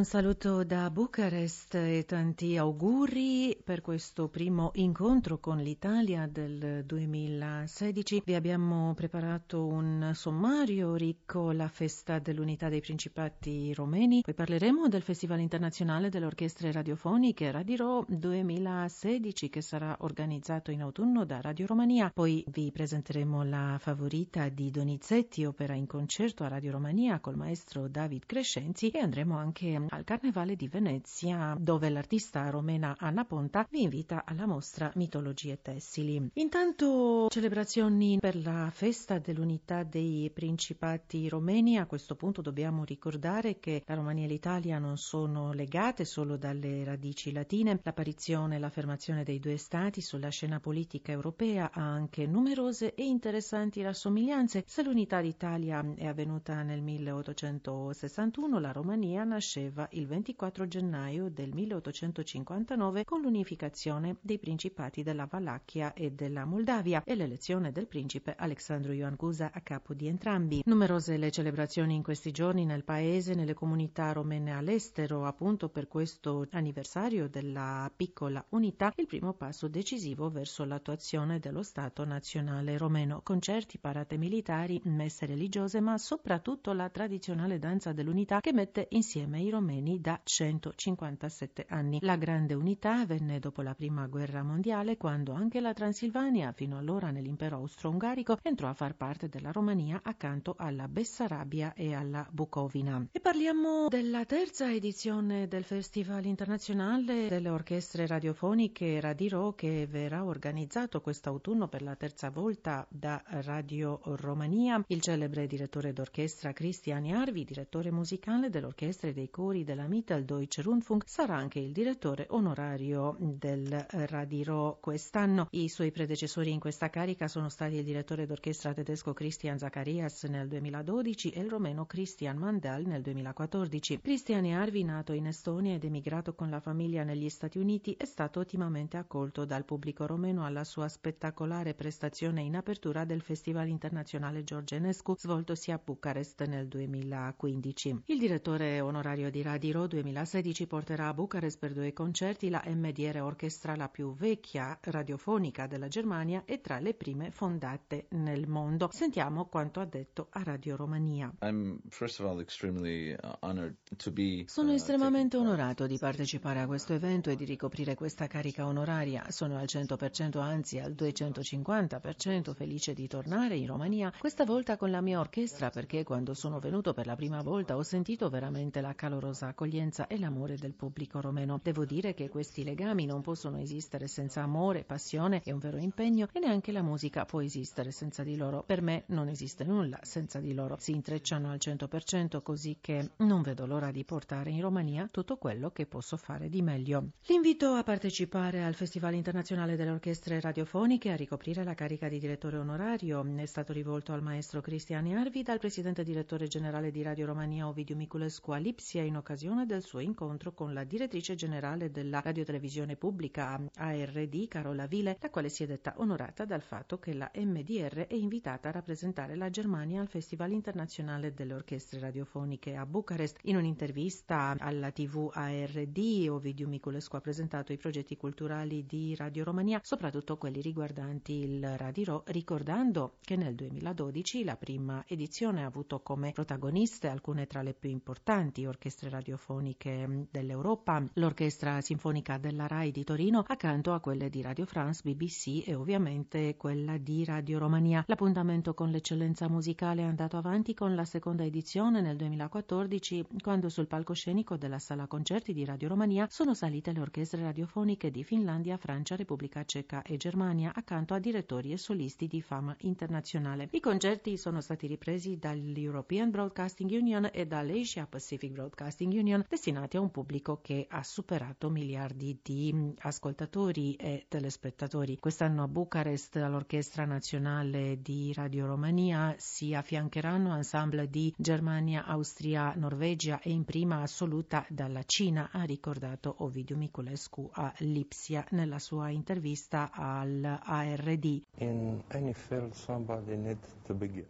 Un saluto da Bucarest e tanti auguri per questo primo incontro con l'Italia del 2016. Vi abbiamo preparato un sommario ricco alla festa dell'unità dei principati romeni. Poi parleremo del Festival internazionale delle orchestre radiofoniche Radiro 2016 che sarà organizzato in autunno da Radio Romania. Poi vi presenteremo la favorita di Donizetti, opera in concerto a Radio Romania col maestro David Crescenzi e andremo anche al Carnevale di Venezia, dove l'artista romena Anna Ponta vi invita alla mostra Mitologie tessili. Intanto celebrazioni per la festa dell'unità dei principati romeni. A questo punto dobbiamo ricordare che la Romania e l'Italia non sono legate solo dalle radici latine. L'apparizione e l'affermazione dei due stati sulla scena politica europea ha anche numerose e interessanti rassomiglianze. Se l'unità d'Italia è avvenuta nel 1861, la Romania nasce nasceva il 24 gennaio del 1859 con l'unificazione dei principati della Valacchia e della Moldavia e l'elezione del principe Alexandru Ioan Cuza a capo di entrambi. Numerose le celebrazioni in questi giorni nel paese, nelle comunità romene all'estero, appunto per questo anniversario della piccola unità, il primo passo decisivo verso l'attuazione dello Stato nazionale romeno. Concerti, parate militari, messe religiose, ma soprattutto la tradizionale danza dell'unità che mette insieme i romeni da 157 anni. La grande unità venne dopo la prima guerra mondiale quando anche la Transilvania, fino allora nell'impero austro-ungarico, entrò a far parte della Romania accanto alla Bessarabia e alla Bucovina. E parliamo della terza edizione del Festival internazionale delle orchestre radiofoniche Radiro che verrà organizzato quest'autunno per la terza volta da Radio Romania. Il celebre direttore d'orchestra Cristiani Arvi, direttore musicale dell'orchestra e dei cori della Mitteldeutsche Rundfunk, sarà anche il direttore onorario del Radiro quest'anno. I suoi predecessori in questa carica sono stati il direttore d'orchestra tedesco Christian Zacharias nel 2012 e il romeno Christian Mandel nel 2014. Christian Arvi, nato in Estonia ed emigrato con la famiglia negli Stati Uniti, è stato ottimamente accolto dal pubblico romeno alla sua spettacolare prestazione in apertura del Festival internazionale George Enescu svoltosi a Bucarest nel 2015. Il direttore onorario di Radiro 2016 porterà a Bucarest per due concerti la MDR Orchestra, la più vecchia radiofonica della Germania e tra le prime fondate nel mondo. Sentiamo quanto ha detto a Radio Romania. Uh, Sono uh, estremamente onorato di partecipare a questo evento e di ricoprire questa carica onoraria. Sono al 100%, anzi al 250% felice di tornare in Romania, questa volta con la mia orchestra perché quando sono venuto per la prima volta ho sentito veramente la calore calorosa accoglienza e l'amore del pubblico romeno. Devo dire che questi legami non possono esistere senza amore, passione e un vero impegno e neanche la musica può esistere senza di loro. Per me non esiste nulla senza di loro. Si intrecciano al 100% così che non vedo l'ora di portare in Romania tutto quello che posso fare di meglio. L'invito a partecipare al Festival internazionale delle orchestre radiofoniche a ricoprire la carica di direttore onorario è stato rivolto al maestro Cristiani Arvi dal presidente direttore generale di Radio Romania Ovidiu Miculescu a Lipsia sia in occasione del suo incontro con la direttrice generale della radiotelevisione pubblica ARD, Carola Vile, la quale si è detta onorata dal fatto che la MDR è invitata a rappresentare la Germania al Festival internazionale delle orchestre radiofoniche a Bucarest. In un'intervista alla TV ARD, Ovidio Miculescu ha presentato i progetti culturali di Radio Romania, soprattutto quelli riguardanti il Radiro, ricordando che nel 2012 la prima edizione ha avuto come protagoniste alcune tra le più importanti orchestre radiofoniche dell'Europa, l'Orchestra Sinfonica della RAI di Torino accanto a quelle di Radio France, BBC e ovviamente quella di Radio Romania. L'appuntamento con l'eccellenza musicale è andato avanti con la seconda edizione nel 2014 quando sul palcoscenico della sala concerti di Radio Romania sono salite le orchestre radiofoniche di Finlandia, Francia, Repubblica Ceca e Germania accanto a direttori e solisti di fama internazionale. I concerti sono stati ripresi dall'European Broadcasting Union e dall'Asia Pacific Broadcasting Broadcasting Union destinati a un pubblico che ha superato miliardi di mm, ascoltatori e telespettatori. Quest'anno a Bucarest all'Orchestra Nazionale di Radio Romania si affiancheranno ensemble di Germania, Austria, Norvegia e in prima assoluta dalla Cina, ha ricordato Ovidio Miculescu a Lipsia nella sua intervista all'ARD. In,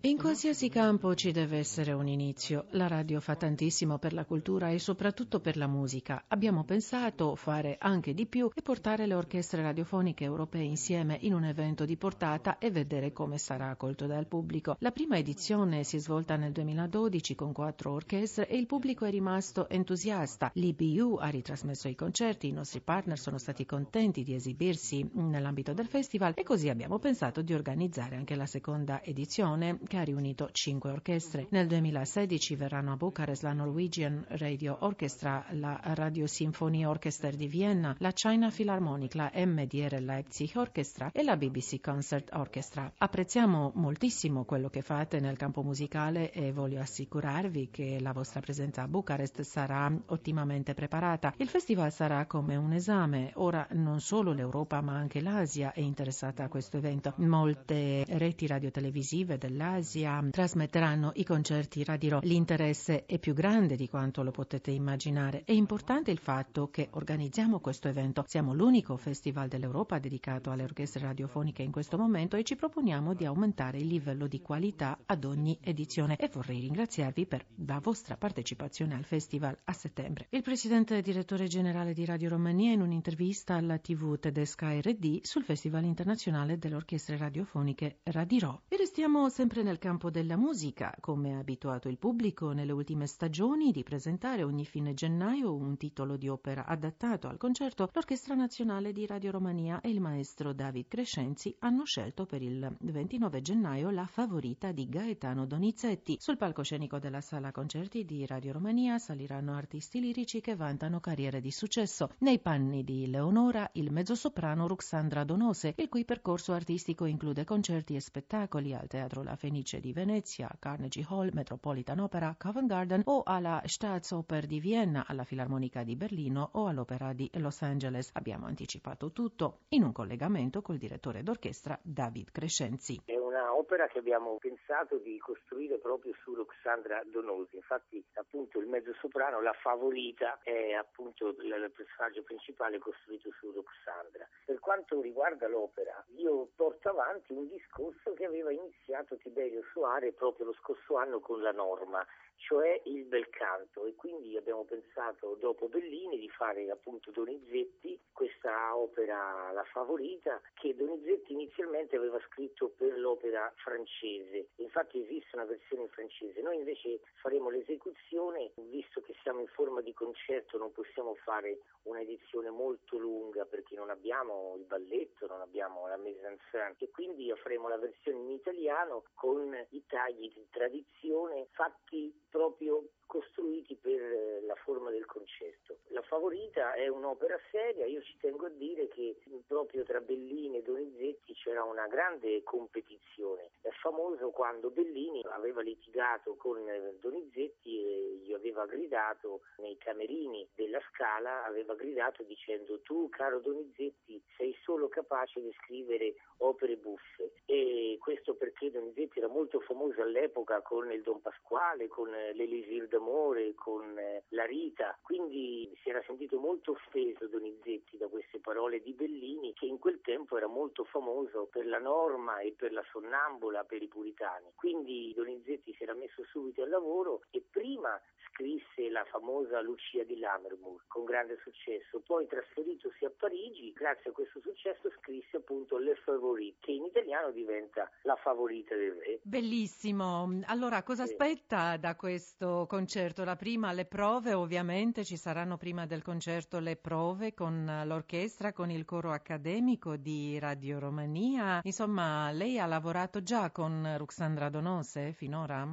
in qualsiasi campo ci deve essere un inizio. La radio fa tantissimo per la cultura cultura e soprattutto per la musica. Abbiamo pensato fare anche di più e portare le orchestre radiofoniche europee insieme in un evento di portata e vedere come sarà accolto dal pubblico. La prima edizione si è svolta nel 2012 con quattro orchestre e il pubblico è rimasto entusiasta. L'IBU ha ritrasmesso i concerti, i nostri partner sono stati contenti di esibirsi nell'ambito del festival e così abbiamo pensato di organizzare anche la seconda edizione che ha riunito cinque orchestre. Nel 2016 verranno a Bucarest la Norwegian Radio Orchestra, la Radio Symphony Orchestra di Vienna, la China Philharmonic, la MDR Leipzig Orchestra e la BBC Concert Orchestra. Apprezziamo moltissimo quello che fate nel campo musicale e voglio assicurarvi che la vostra presenza a Bucarest sarà ottimamente preparata. Il festival sarà come un esame. Ora non solo l'Europa ma anche l'Asia è interessata a questo evento. Molte reti radiotelevisive dell'Asia trasmetteranno i concerti Radio. L'interesse è più grande di quanto lo potete immaginare. È importante il fatto che organizziamo questo evento. Siamo l'unico festival dell'Europa dedicato alle orchestre radiofoniche in questo momento e ci proponiamo di aumentare il livello di qualità ad ogni edizione e vorrei ringraziarvi per la vostra partecipazione al festival a settembre. Il presidente e direttore generale di Radio Romania in un'intervista alla TV tedesca RD sul Festival internazionale delle orchestre radiofoniche Radirò. E restiamo sempre nel campo della musica, come ha abituato il pubblico nelle ultime stagioni di presentare ogni fine gennaio un titolo di opera adattato al concerto, l'Orchestra Nazionale di Radio Romania e il maestro David Crescenzi hanno scelto per il 29 gennaio la favorita di Gaetano Donizetti. Sul palcoscenico della sala concerti di Radio Romania saliranno artisti lirici che vantano carriere di successo. Nei panni di Leonora, il mezzosoprano Ruxandra Donose, il cui percorso artistico include concerti e spettacoli al Teatro La Fenice di Venezia, Carnegie Hall, Metropolitan Opera, Covent Garden o alla Staatsoper di Vienna, alla Filarmonica di Berlino o all'Opera di Los Angeles. Abbiamo anticipato tutto in un collegamento col direttore d'orchestra David Crescenzi. Un'opera che abbiamo pensato di costruire proprio su Roxandra Donosi. Infatti, appunto, il mezzo soprano, la favorita, è appunto il personaggio principale costruito su Roxandra. Per quanto riguarda l'opera, io porto avanti un discorso che aveva iniziato Tiberio Soare proprio lo scorso anno con la norma cioè il bel canto e quindi abbiamo pensato dopo Bellini di fare appunto Donizetti questa opera La Favorita che Donizetti inizialmente aveva scritto per l'opera francese. Infatti esiste una versione in francese noi invece faremo l'esecuzione. Visto che siamo in forma di concerto non possiamo fare un'edizione molto lunga perché non abbiamo il balletto non abbiamo la mise en scène. E quindi faremo la versione in italiano con i tagli di tradizione fatti proprio costruiti per eh, la forma del concerto. La Favorita è un'opera seria, io ci tengo a dire che proprio tra Bellini e Donizetti c'era una grande competizione. È famoso quando Bellini aveva litigato con eh, Donizetti e gli aveva gridato nei camerini della Scala, aveva gridato dicendo tu caro Donizetti sei solo capace di scrivere opere buffe e questo perché Donizetti era molto famoso all'epoca con il Don Pasquale, con eh, l'Elisir d'amore, con eh, la Rita, quindi si era sentito molto offeso Donizetti da queste parole di Bellini che in quel tempo era molto famoso per la norma e per la sonnambula per i puritani. Quindi Donizetti si era messo subito al lavoro e prima scrisse la famosa Lucia di Lammermoor con grande successo, poi trasferitosi a Parigi, grazie a questo successo scrisse appunto Le Favorite, che in italiano diventa La favorita del re. Bellissimo. Allora, cosa sì. aspetta da questo concerto? La prima, le prove, ovviamente ci saranno prima del concerto le prove con l'orchestra, con il coro accademico di Radio Romania. Insomma, lei ha lavorato già con Ruxandra Donose finora?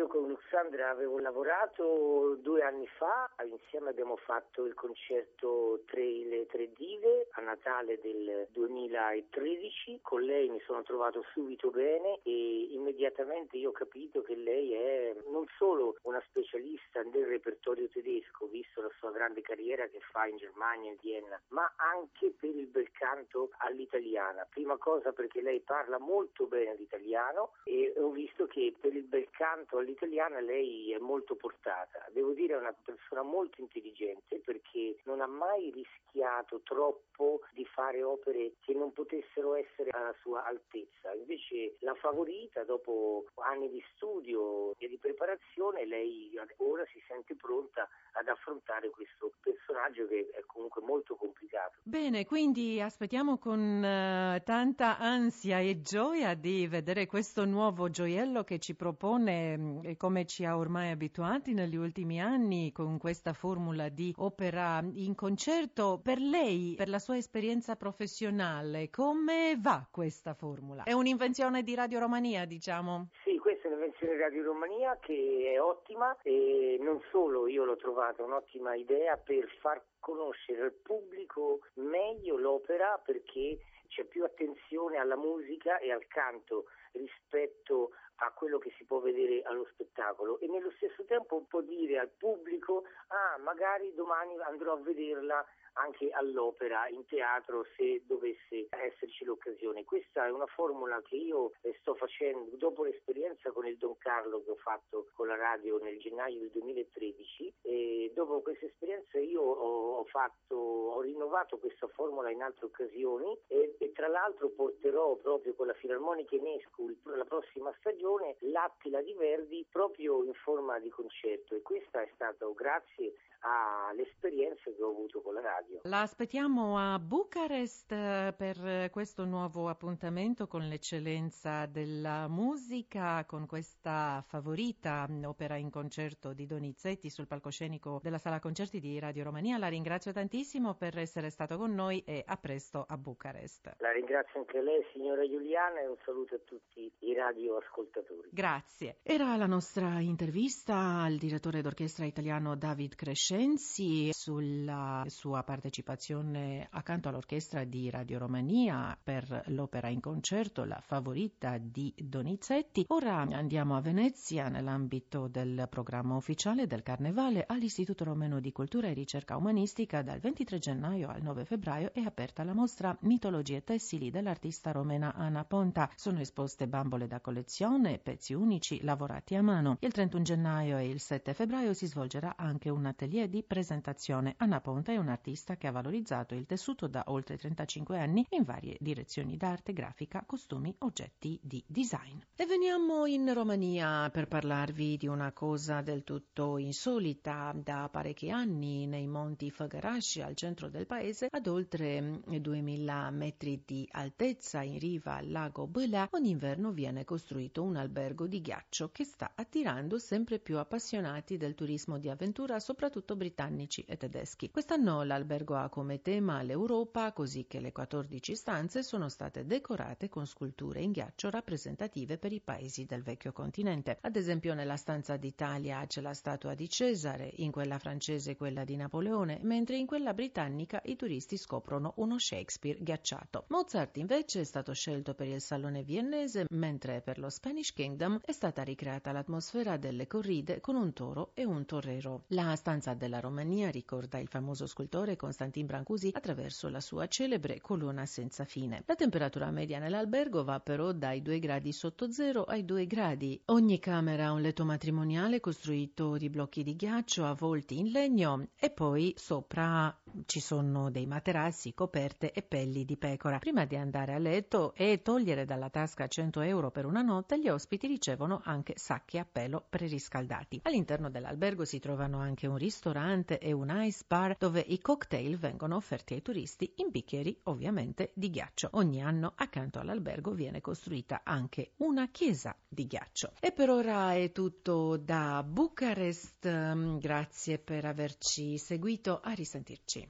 Sì, Alessandra avevo lavorato due anni fa, insieme abbiamo fatto il concerto le tre dive a Natale del 2013, con lei mi sono trovato subito bene e immediatamente io ho capito che lei è non solo una specialista del repertorio tedesco, visto la sua grande carriera che fa in Germania, in Vienna, ma anche per il bel canto all'italiana. Prima cosa perché lei parla molto bene l'italiano e ho visto che per il bel canto all'italiana lei è molto portata. Devo dire è una persona molto intelligente perché non ha mai rischiato troppo di fare opere che non potessero essere alla sua altezza. Invece la favorita, dopo anni di studio e di preparazione, lei ora si sente pronta ad affrontare questo personaggio che è comunque molto complicato. Bene, quindi aspettiamo con uh, tanta ansia e gioia di vedere questo nuovo gioiello che ci propone mm, e come ci ha ormai abituati negli ultimi anni con questa formula di opera in concerto. Per lei, per la sua esperienza professionale, come va questa formula? È un'invenzione di Radio Romania, diciamo? Sì, di Radio Romania che è ottima e non solo io l'ho trovata un'ottima idea per far conoscere al pubblico meglio l'opera perché c'è più attenzione alla musica e al canto rispetto a quello che si può vedere allo spettacolo. E nello stesso tempo può dire al pubblico ah magari domani andrò a vederla anche all'opera, in teatro, se dovesse esserci l'occasione. Questa è una formula che io sto facendo dopo l'esperienza con il Don Carlo che ho fatto con la radio nel gennaio del 2013 e dopo questa esperienza io ho, fatto, ho rinnovato questa formula in altre occasioni e, e, tra l'altro porterò proprio con la Filarmonica Enescu la prossima stagione l'Attila di Verdi proprio in forma di concerto e questa è stato grazie all'esperienza che ho avuto con la radio. La aspettiamo a Bucarest eh, per questo nuovo appuntamento con l'eccellenza della musica, con questa favorita opera in concerto di Donizetti sul palcoscenico della sala concerti di Radio Romania. La ringrazio tantissimo per essere stato con noi e a presto a Bucarest. La ringrazio anche lei, signora Giuliana, e un saluto a tutti i radioascoltatori. Grazie. Era la nostra intervista al direttore d'orchestra italiano David Crescenti Crescenzi sulla sua partecipazione accanto all'orchestra di Radio Romania per l'opera in concerto La favorita di Donizetti. Ora andiamo a Venezia nell'ambito del programma ufficiale del Carnevale all'Istituto Romeno di Cultura e Ricerca Umanistica dal 23 gennaio al 9 febbraio è aperta la mostra Mitologie tessili dell'artista romena Anna Ponta. Sono esposte bambole da collezione, pezzi unici lavorati a mano. Il 31 gennaio e il 7 febbraio si svolgerà anche un atelier atelier di presentazione. Anna Ponta è un'artista che ha valorizzato il tessuto da oltre 35 anni in varie direzioni d'arte, grafica, costumi, oggetti di design. E veniamo in Romania per parlarvi di una cosa del tutto insolita. Da parecchi anni nei monti Făgăraș, al centro del paese, ad oltre 2000 metri di altezza in riva al lago Bălea, ogni inverno viene costruito un albergo di ghiaccio che sta attirando sempre più appassionati del turismo di avventura, soprattutto soprattutto britannici e tedeschi. Quest'anno l'albergo ha come tema l'Europa, così che le 14 stanze sono state decorate con sculture in ghiaccio rappresentative per i paesi del vecchio continente. Ad esempio nella stanza d'Italia c'è la statua di Cesare, in quella francese quella di Napoleone, mentre in quella britannica i turisti scoprono uno Shakespeare ghiacciato. Mozart invece è stato scelto per il salone viennese, mentre per lo Spanish Kingdom è stata ricreata l'atmosfera delle corride con un toro e un torrero. La stanza della Romania ricorda il famoso scultore Constantin Brancusi attraverso la sua celebre colonna senza fine. La temperatura media nell'albergo va però dai 2 gradi sotto zero ai 2 gradi. Ogni camera ha un letto matrimoniale costruito di blocchi di ghiaccio avvolti in legno e poi sopra ci sono dei materassi, coperte e pelli di pecora. Prima di andare a letto e togliere dalla tasca 100 euro per una notte, gli ospiti ricevono anche sacchi a pelo preriscaldati. All'interno dell'albergo si trovano anche un ristorante ristorante e un ice bar dove i cocktail vengono offerti ai turisti in bicchieri ovviamente di ghiaccio. Ogni anno accanto all'albergo viene costruita anche una chiesa di ghiaccio. E per ora è tutto da Bucarest. Grazie per averci seguito. A risentirci.